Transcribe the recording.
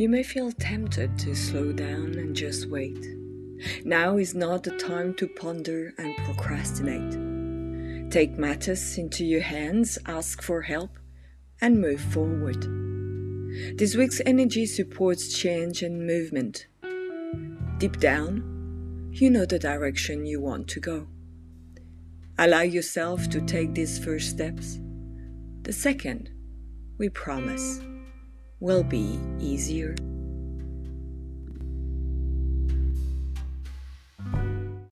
You may feel tempted to slow down and just wait. Now is not the time to ponder and procrastinate. Take matters into your hands, ask for help, and move forward. This week's energy supports change and movement. Deep down, you know the direction you want to go. Allow yourself to take these first steps. The second, we promise, will be easier